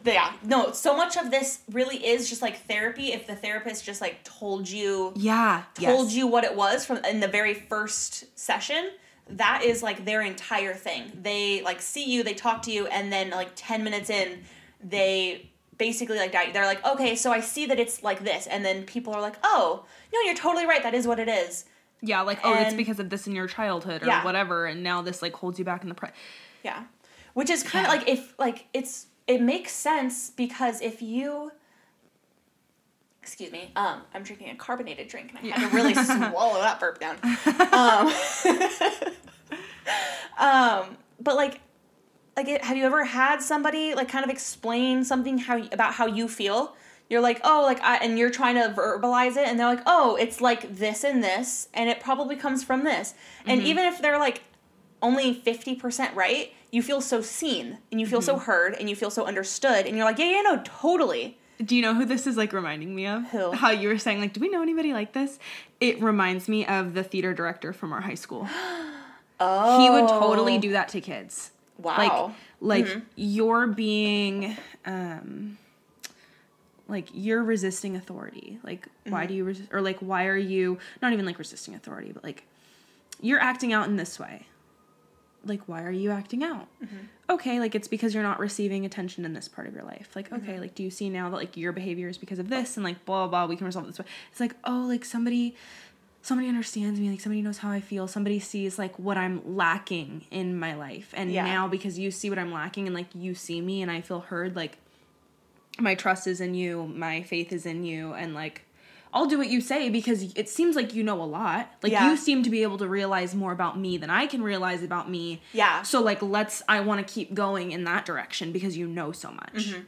Yeah, no. So much of this really is just like therapy. If the therapist just like told you Yeah. told you what it was from in the very first session that is like their entire thing they like see you they talk to you and then like 10 minutes in they basically like they're like okay so i see that it's like this and then people are like oh no you're totally right that is what it is Yeah, like oh, it's because of this in your childhood or Yeah. whatever, and now this like holds you back in the pre. yeah which is kind of like if like it's it makes sense because if you excuse me um i'm drinking a carbonated drink and i had to really swallow that burp down. Um um but like like it, have you ever had somebody like kind of explain something how about how you feel? You're like oh like I, and you're trying to verbalize it and they're like oh it's like this and this and it probably comes from this. And even if they're like only 50% right you feel so seen and you feel so mm-hmm. heard and you feel so understood and you're like yeah yeah no totally Do you know who this is like reminding me of? Who? How you were saying like, do we know anybody like this? It reminds me of the theater director from our high school. oh He would oh. totally do that to kids. wow Like, like you're being, um, like you're resisting authority. Like why do mm-hmm. you resist or like why are you not even like resisting authority, but like you're acting out in this way. Like why are you acting out? Mm-hmm. Okay, like it's because you're not receiving attention in this part of your life. Like okay, mm-hmm. like do you see now that like your behavior is because of this and like blah blah, blah we can resolve this way. It's like oh like somebody somebody understands me like somebody knows how i feel somebody sees like what i'm lacking in my life and Yeah. now because you see what i'm lacking and like you see me and i feel heard like my trust is in you my faith is in you and like i'll do what you say because it seems like you know a lot like Yeah. you seem to be able to realize more about me than i can realize about me Yeah. so like let's i want to keep going in that direction because you know so much Mm-hmm.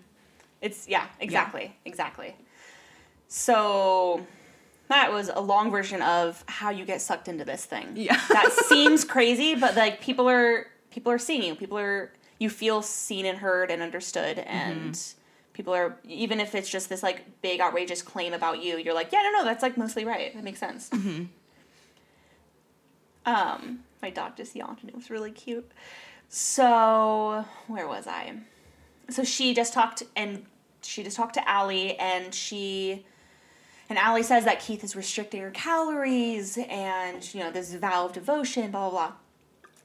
It's yeah, exactly, exactly. So that was a long version of how you get sucked into this thing. Yeah. that seems crazy, but like people are people are seeing you. People are you feel seen and heard and understood and people are even if it's just this like big outrageous claim about you, you're like, yeah, no, no, that's like mostly right. That makes sense. mm-hmm. Um, my dog just yawned and it was really cute. So where was I? So she just talked and she just talked to Allie and she and Allie says that Keith is restricting her calories and you know this vow of devotion, blah blah blah.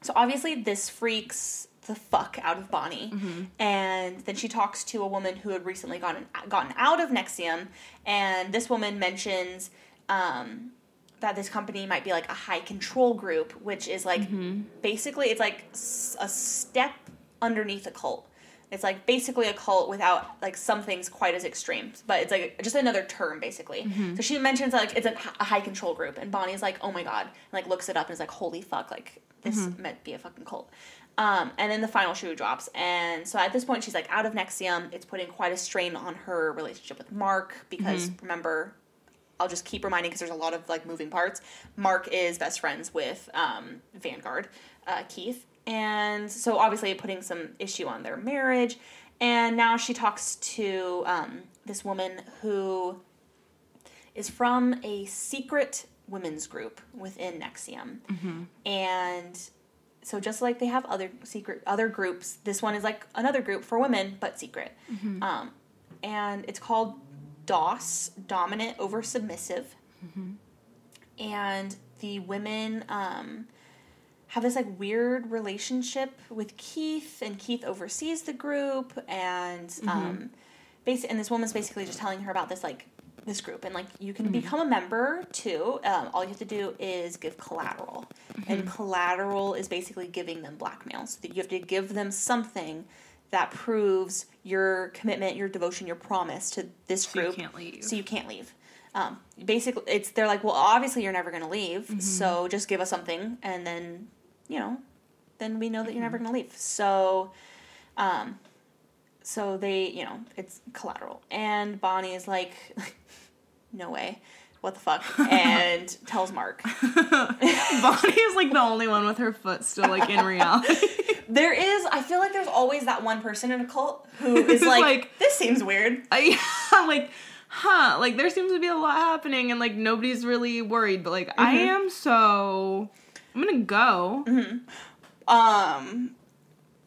So obviously this freaks the fuck out of Bonnie. And then she talks to a woman who had recently gotten gotten out of NXIVM, and this woman mentions um, that this company might be like a high control group, which is like mm-hmm. basically it's like a step underneath a cult. It's like basically a cult without like some things quite as extreme, but it's like just another term basically. Mm-hmm. So she mentions like it's a, a high control group, and Bonnie's like, "Oh my god!" and like looks it up and is like, "Holy fuck!" Like this mm-hmm. might be a fucking cult. Um, and then the final shoe drops, and so at this point she's like out of NXIVM. It's putting quite a strain on her relationship with Mark because remember I'll just keep reminding because there's a lot of like moving parts. Mark is best friends with um, Vanguard, uh, Keith, and so obviously putting some issue on their marriage. And now she talks to um, this woman who is from a secret women's group within NXIVM, and so just like they have other secret other groups, this one is like another group for women but secret, um, and it's called DOS, dominant over submissive. And the women um, have this like weird relationship with Keith, and Keith oversees the group, and um, basi- and this woman's basically just telling her about this like this group, and like you can become a member too. Um, all you have to do is give collateral, and collateral is basically giving them blackmail. So that you have to give them something that proves your commitment, your devotion, your promise to this So you group. can't leave. So you can't leave. Um, basically, it's they're like, well, obviously you're never gonna leave, Mm-hmm. so just give us something, and then, you know, then we know that you're never gonna leave. So, um, so they, you know, it's collateral, and Bonnie is like, no way, what the fuck, and tells Mark. bonnie is like the only one with her foot still like in reality There is, I feel like there's always that one person in a cult who is like, Like- this seems weird. I am like, huh? Like there seems to be a lot happening, and like nobody's really worried. But like I Mm-hmm. am, so I'm gonna go. Um,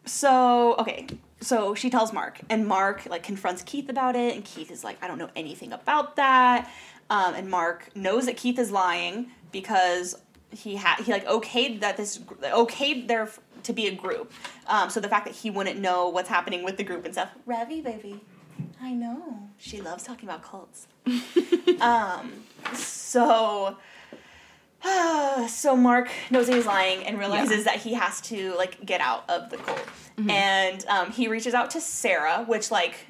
so okay, so she tells Mark, and Mark like confronts Keith about it, and Keith is like, I don't know anything about that. Um, and Mark knows that Keith is lying because he had he like okayed that this okayed there f- to be a group. Um, so the fact that he wouldn't know what's happening with the group and stuff, Ravi baby, I know she loves talking about cults. um, so. so Mark knows he's lying and realizes that he has to like get out of the cult, and um, he reaches out to Sarah, which like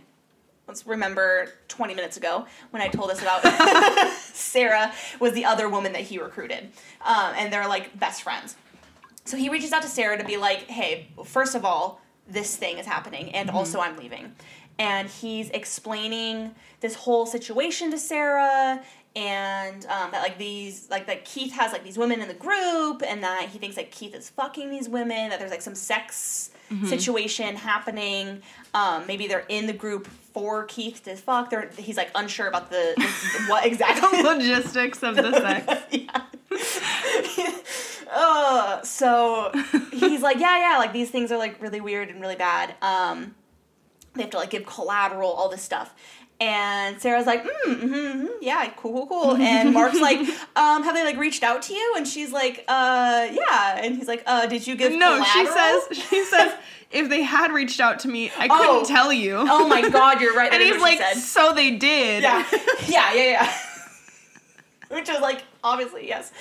let's remember 20 minutes ago when I told us about Sarah was the other woman that he recruited, um, and they're like best friends. So he reaches out to Sarah to be like, hey, first of all, this thing is happening, and also I'm leaving. And he's explaining this whole situation to Sarah, and um, that like these, like that Keith has like these women in the group, and that he thinks like Keith is fucking these women, that there's like some sex situation happening. Um, maybe they're in the group for Keith to fuck. They're, he's like unsure about the, the what exactly. Logistics of the sex. yeah. uh, so he's like, yeah, yeah, like these things are like really weird and really bad. Um, they have to like give collateral, all this stuff. And Sarah's like, mm, mm-hmm, mm-hmm, yeah, cool, cool, cool. And Mark's like, um, have they like reached out to you? And she's like, uh, yeah. And he's like, uh, did you give No, she says she says if they had reached out to me, I couldn't Oh. tell you. oh my god, you're right. and he's like, so they did. yeah, yeah, yeah, yeah. Which was like, obviously, yes.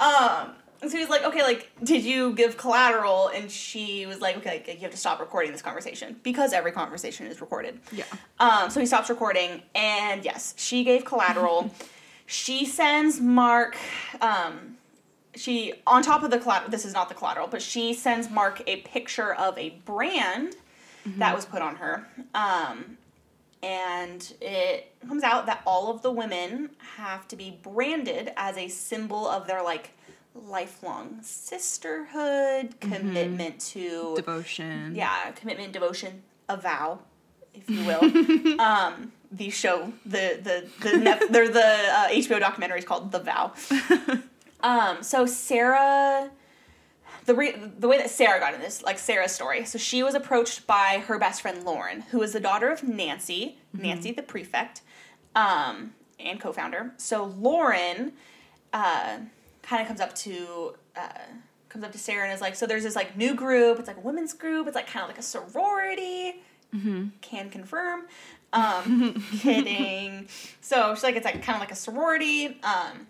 Um, so he's like, okay, like, did you give collateral? And she was like, okay, like, you have to stop recording this conversation because every conversation is recorded. Yeah. Um, so he stops recording, and yes, she gave collateral. she sends Mark. Um, she on top of the collateral. This is not the collateral, but she sends Mark a picture of a brand that was put on her. Um, and it comes out that all of the women have to be branded as a symbol of their like lifelong sisterhood, commitment to Devotion. yeah, commitment, devotion, a vow, if you will. um, the show, the the the Nef- they're the uh, HBO documentary is called The Vow. um, so Sarah, the re- the way that Sarah got in this, like Sarah's story. So she was approached by her best friend Lauren, who is the daughter of Nancy, Nancy the prefect, um, and co-founder. So Lauren, uh, kind of comes up to. Uh, comes up to Sarah and is like, so there's this like new group. It's like a women's group. It's like kind of like a sorority. Can confirm. Um, kidding. So she's like, it's like kind of like a sorority. Um,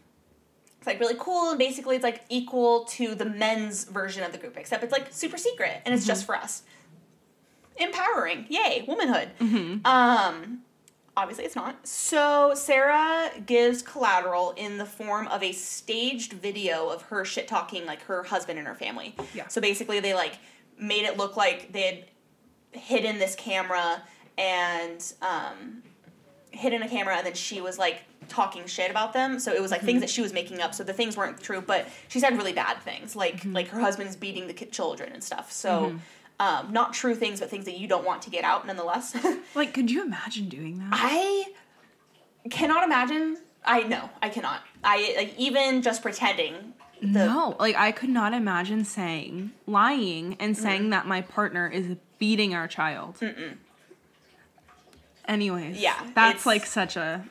it's like really cool and basically it's like equal to the men's version of the group, except it's like super secret and it's just for us. Empowering, yay, womanhood. Um, obviously it's not. So Sarah gives collateral in the form of a staged video of her shit talking like her husband and her family. Yeah. So basically they like made it look like they had hidden this camera and um hidden a camera and then she was like talking shit about them so it was like things mm-hmm. that she was making up so the things weren't true but she said really bad things like mm-hmm. like her husband's beating the children and stuff so mm-hmm. Um, not true things but things that you don't want to get out nonetheless Like, could you imagine doing that? i cannot imagine i know i cannot i like even just pretending the no, like I could not imagine saying lying and saying that my partner is beating our child. Anyways, Yeah, that's like such a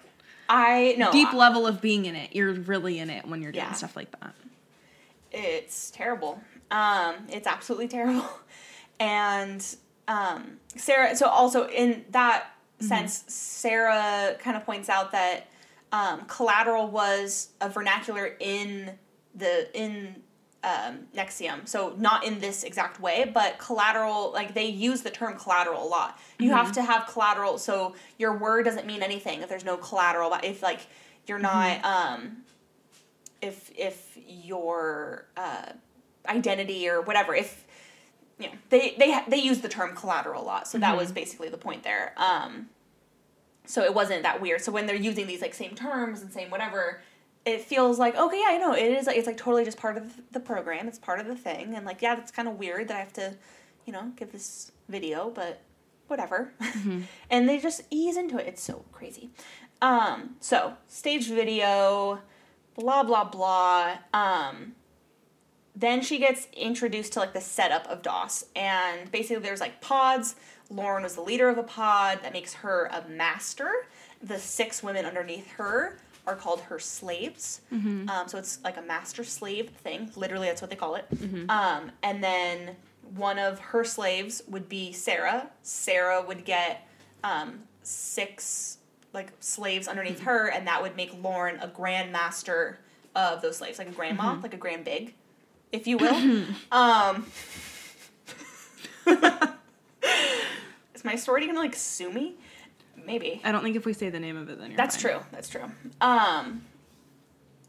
i know deep level of being in it. You're really in it when you're doing Yeah. stuff like that. it's terrible. Um, it's absolutely terrible. And um, Sarah, so also in that sense, Sarah kind of points out that um, collateral was a vernacular in the in um, NXIVM. So not in this exact way, but collateral, like they use the term collateral a lot. You have to have collateral, so your word doesn't mean anything if there's no collateral. But if like you're not, um, if if your uh, identity or whatever, if you know, they they they use the term collateral a lot. So that was basically the point there. Um, so it wasn't that weird. So when they're using these like same terms and same whatever, it feels like okay, yeah, I know it is. Like, it's like totally just part of the program. It's part of the thing, and like yeah, that's kind of weird that I have to, you know, give this video, but whatever. and they just ease into it. It's so crazy. Um, so stage video, blah blah blah. Um, then she gets introduced to like the setup of DOS, and basically there's like pods. Lauren was the leader of a pod that makes her a master. The six women underneath her are called her slaves. Um, so it's like a master slave thing. Literally, that's what they call it. Um, and then one of her slaves would be Sarah. Sarah would get um, six like slaves underneath her, and that would make Lauren a grand master of those slaves, like a grandma, like a grand big, if you will. um, is my sorority gonna like sue me? Maybe. I don't think if we say the name of it, then you're That's fine. true. That's true. Um.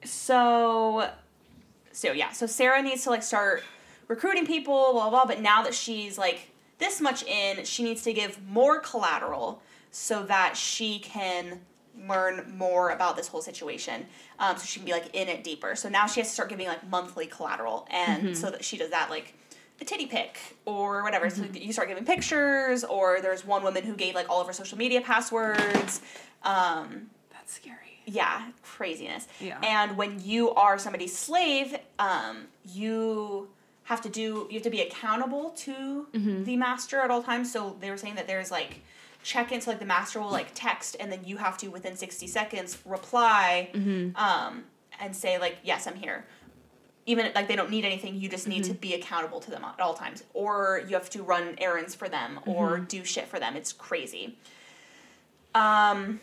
So, so yeah. So Sarah needs to like start recruiting people, blah blah. blah but now that she's like this much in, she needs to give more collateral so that she can learn more about this whole situation. Um, so she can be like in it deeper. So now she has to start giving like monthly collateral, and so that she does that like a titty pic or whatever. So you start giving pictures, or there's one woman who gave like all of her social media passwords. Um, That's scary. yeah, craziness. Yeah. And when you are somebody's slave, um, you have to do you have to be accountable to Mm-hmm. the master at all times. So they were saying that there's like check in into like the master will like text and then you have to within 60 seconds reply um, and say like yes i'm here. Even like they don't need anything you just need to be accountable to them at all times or you have to run errands for them or do shit for them. It's crazy. Um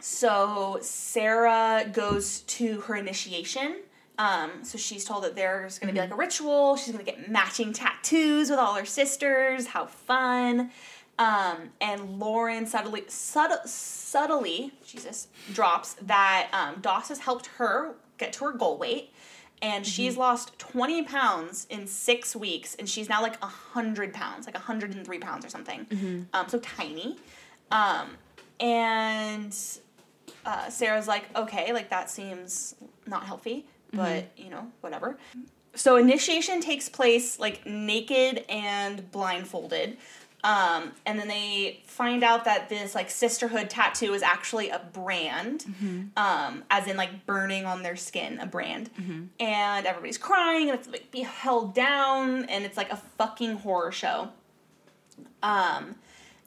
so sarah goes to her initiation. Um, so she's told that there's going to be like a ritual. She's going to get matching tattoos with all her sisters. How fun um, and Lauren subtly, subtle, subtly, Jesus, drops that um, DOS has helped her get to her goal weight, and she's lost 20 pounds in six weeks, and she's now like 100 pounds, like 103 pounds or something. Um, so tiny. Um, and uh, Sarah's like, okay, like that seems not healthy, but you know, whatever. So initiation takes place like naked and blindfolded. Um, and then they find out that this like sisterhood tattoo is actually a brand, um, as in like burning on their skin, a brand. And everybody's crying and it's like be held down and it's like a fucking horror show. Um,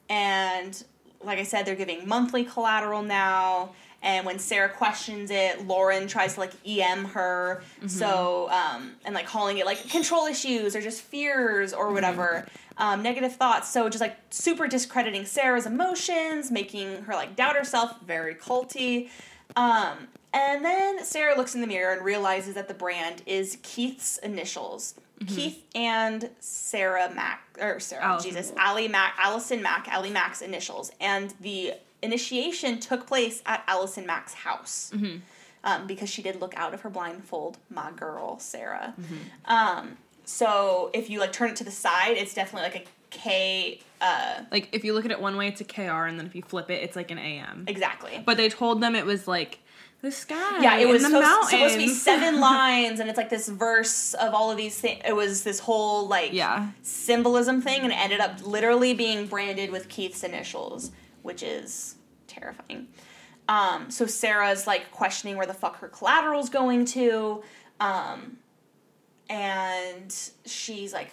and like I said, they're giving monthly collateral now. And when Sarah questions it, Lauren tries to like EM her. So, um, and like calling it like control issues or just fears or whatever, um, negative thoughts. So, just like super discrediting Sarah's emotions, making her like doubt herself, very culty. Um, and then Sarah looks in the mirror and realizes that the brand is Keith's initials. Keith and Sarah Mac or Sarah Allison Jesus Mack. Allie Mack Allison Mack Allie Mack's initials, and the initiation took place at Allison Mack's house um, because she did look out of her blindfold. My girl Sarah. Um, so if you like turn it to the side, it's definitely like a K. Uh, Like if you look at it one way, it's a KR, and then if you flip it, it's like an AM. exactly. But they told them it was like the sky. Yeah, it was supposed, supposed to be seven lines, and it's like this verse of all of these things. It was this whole like Yeah. symbolism thing, and it ended up literally being branded with Keith's initials, which is terrifying. Um, so Sarah's like questioning where the fuck her collateral's going to, um, and she's like,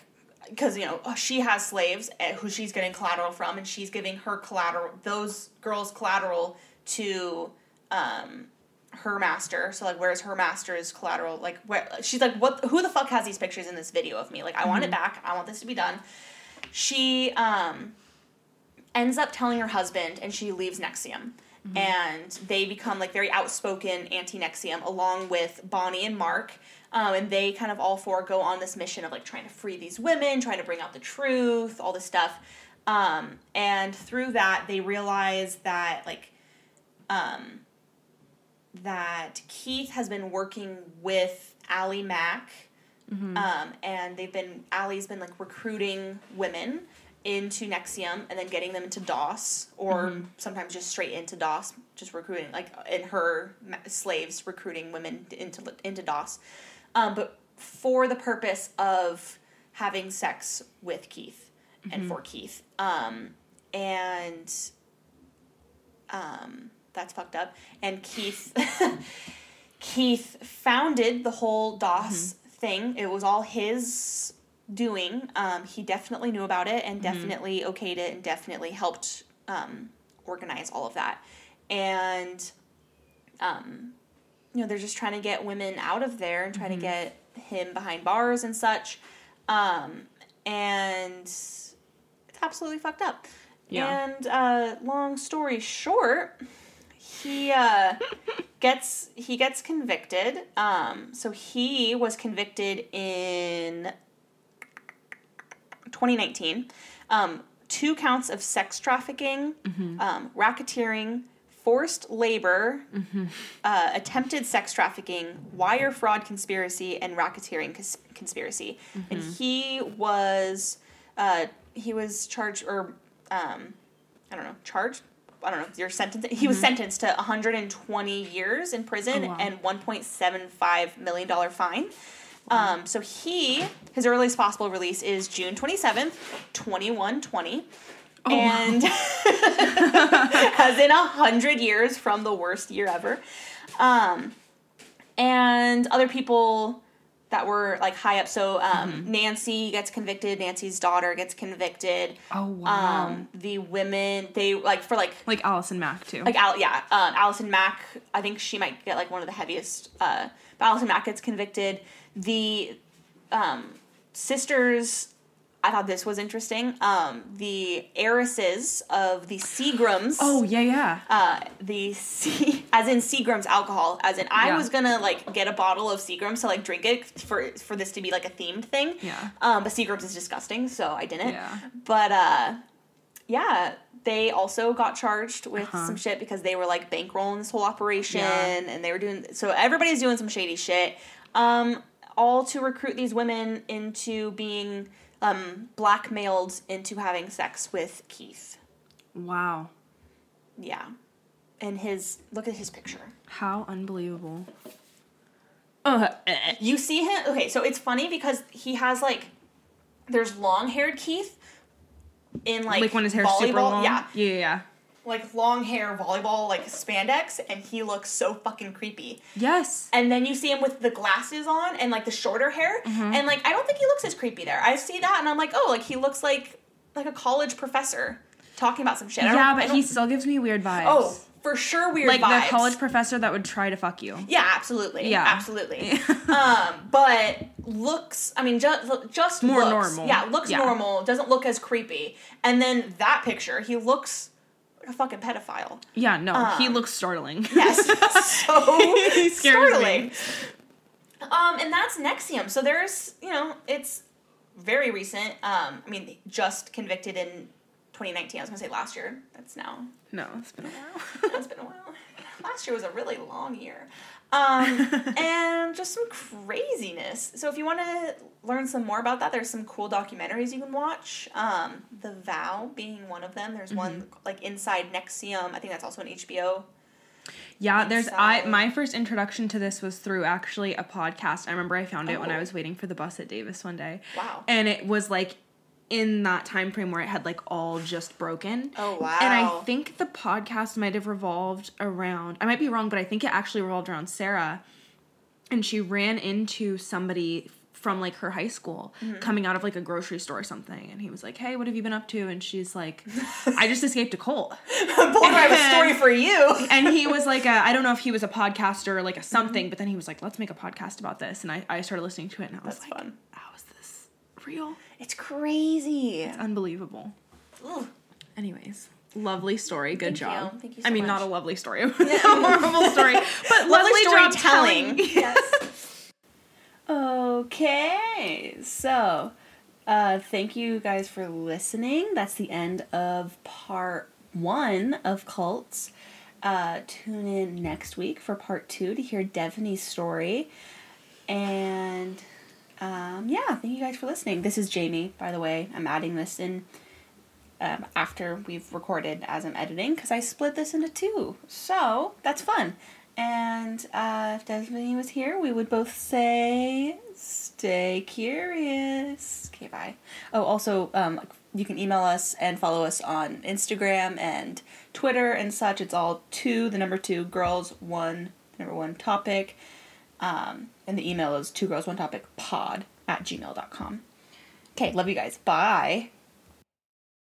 because you know she has slaves eh, who she's getting collateral from, and she's giving her collateral, those girls' collateral to um, her master. So like, where's her master's collateral? Like, where she's like, what? Who the fuck has these pictures in this video of me? Like, I want it back. I want this to be done. She um, ends up telling her husband, and she leaves NXIVM. And they become like very outspoken anti NXIVM, along with Bonnie and Mark. Um, and they kind of all four go on this mission of like trying to free these women, trying to bring out the truth, all this stuff. Um, and through that, they realize that like um, that Keith has been working with Allie Mack, um, and they've been Allie's been like recruiting women into NXIVM and then getting them into DOS, or sometimes just straight into DOS, just recruiting like in her slaves recruiting women into into DOS, um, but for the purpose of having sex with Keith and for Keith, um, and um, that's fucked up. And Keith, Keith founded the whole DOS thing. It was all his doing. Um, he definitely knew about it and definitely okayed it and definitely helped um, organize all of that. And, um, you know, they're just trying to get women out of there and trying to get him behind bars and such. Um, and it's absolutely fucked up. Yeah. And uh, long story short, he uh, gets he gets convicted. Um, so he was convicted in 2019. Um, two counts of sex trafficking, um, racketeering, forced labor, uh, attempted sex trafficking, wire fraud conspiracy, and racketeering cons- conspiracy. And he was uh, he was charged or um, I don't know charged. I don't know. Your sentence. He was sentenced to 120 years in prison Oh, wow. and 1.75 million dollar fine. Um, so he his earliest possible release is June 27th, 2120. Oh, and as in a hundred years from the worst year ever. Um, and other people that were like high up. So um, Mm-hmm. Nancy gets convicted. Nancy's daughter gets convicted. Oh wow. Um, the women they like for like like Allison Mack too. like Al- yeah, um, Allison Mack. I think she might get like one of the heaviest. Uh, but Allison Mack gets convicted. The um, sisters. I thought this was interesting. Um, the heiresses of the Seagrams. oh yeah, yeah. Uh, the C, as in Seagram's alcohol, as in I Yeah. was gonna like get a bottle of Seagram's to like drink it for for this to be like a themed thing. Yeah. Um, but Seagram's is disgusting, so I didn't. Yeah. But uh, yeah, they also got charged with Uh-huh. some shit because they were like bankrolling this whole operation, Yeah. and they were doing so everybody's doing some shady shit. Um, all to recruit these women into being um blackmailed into having sex with Keith. Wow. Yeah. And his look at his picture. How unbelievable. Uh, eh. You see him okay, so it's funny because he has like there's long haired Keith in like like when his hair's volleyball, super long. Yeah. Yeah, yeah, yeah. Like long hair volleyball like spandex and he looks so fucking creepy. Yes. And then you see him with the glasses on and like the shorter hair Mm-hmm. and like I don't think he looks as creepy there. I see that and I'm like, "Oh, like he looks like like a college professor talking about some shit." Yeah, but he still gives me weird vibes. Oh, for sure weird like vibes. the college professor that would try to fuck you. Yeah, absolutely. Yeah. absolutely. um, but looks, I mean, just just More looks, normal. Yeah, looks Yeah. normal. Doesn't look as creepy. And then that picture, he looks a fucking pedophile. Yeah, no, he Um, looks startling. Yes, so He startling. me. Um, and that's NXIVM. So there's, you know, it's very recent. Um, I mean, just convicted in 2019. I was gonna say last year. That's now No, it's been a while. it's been a while. Last year was a really long year. Um, and just some craziness. So if you want to learn some more about that, there's some cool documentaries you can watch. Um, the Vow being one of them. There's one like Inside NXIVM. I think that's also an HBO. Yeah, there's I my first introduction to this was through actually a podcast. I remember I found it when I Oh. was waiting for the bus at Davis one day. Wow. And it was like in that time frame where it had like all just broken. Oh wow. And I think the podcast might have revolved around I might be wrong, but I think it actually revolved around Sarah. And she ran into somebody from like her high school Mm-hmm. coming out of like a grocery store or something and he was like hey what have you been up to and she's like i just escaped a cult Boy, I have a story for you. and he was like, I I don't know if he was a podcaster or like a Mm-hmm. something, but then he was like, let's make a podcast about this. And I, I started listening to it and I was That's like, fun. How is this real? It's crazy. It's Unbelievable. Ooh. Anyways, lovely story. Good Thank you. job. Thank you I so mean, not a lovely story, a horrible story, but lovely, job telling. yes. Okay, so uh, thank you guys for listening. That's the end of part one of Cults. Uh, tune in next week for part two to hear Devaney's story. And um, yeah, thank you guys for listening. This is Jayme, by the way. I'm adding this in um, after we've recorded as I'm editing because I split this into two. So that's fun. And uh, if Desmond was here, we would both say, stay curious. Okay, bye. Oh, also, um, you can email us and follow us on Instagram and Twitter and such. It's all two, the number two, girls, one, number one topic. Um, and the email is two girls, one topic pod at gmail.com. Okay, love you guys. Bye.